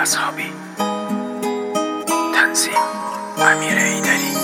اصحابی. تنظیم امیر ایدری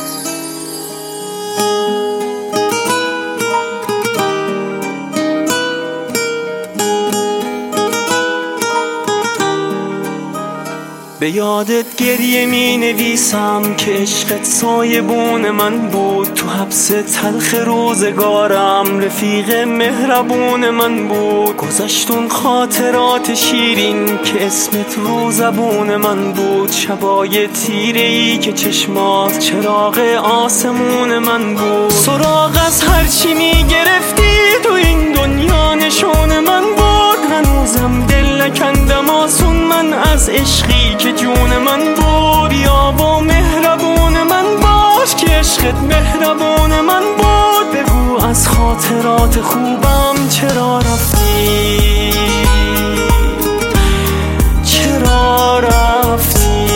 به یادت گریه می نویسم که عشقت سایبون من بود. تو حبس تلخ روزگارم رفیق مهربون من بود. گذشتون خاطرات شیرین که اسمت رو زبون من بود. شبای تیره ای که چشمات چراغ آسمون من بود. سراغ از هرچی می گرفتی تو این دنیا نشون من بود. هنوزم دل نکندم آسون من از عشقی عشقت مهربون من بود. بگو از خاطرات خوبم چرا رفتی؟ چرا رفتی؟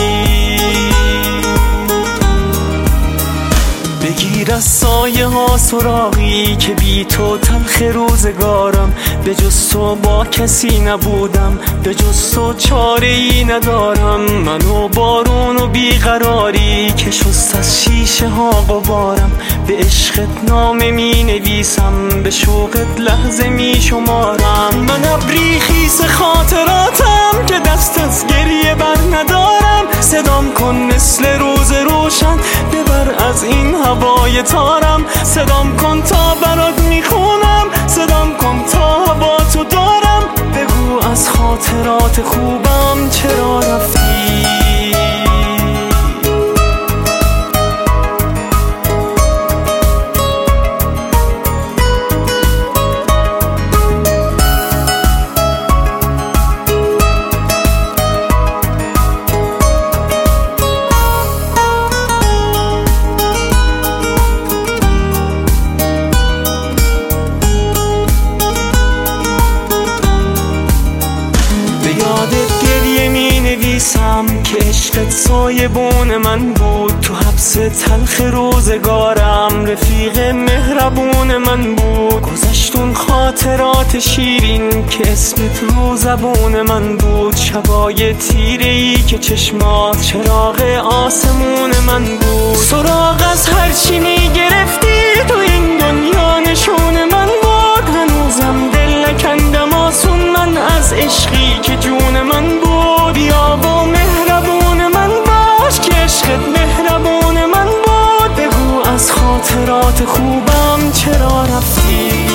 بگیر از سایه ها سراغی که بی تو تلخ روزگارم. به جز تو با کسی نبودم. به جز تو چاره ای ندارم. منو بارون و بیقراری که شست از شیشه ها غبارم. به عشقت نامه می نویسم به شوقت لحظه می شمارم من ابری خیس خاطراتم که دست از گریه بر ندارم. صدام کن مثل روز روشن ببر از این هوای تارم. صدام کن تا برات می‌خونم صدام کن تا با تو دارم. بگو از خاطرات خوبم چرا رفتی؟ عشقت سایبون من بود. تو حبس تلخ روزگارم رفیق مهربون من بود. گذشتون خاطرات شیرین که اسمت رو زبون من بود. شبای تیره ای که چشمات چراغ آسمون من بود. سراغ از هرچی می گرفتی تو این خوبم چرا رفتی؟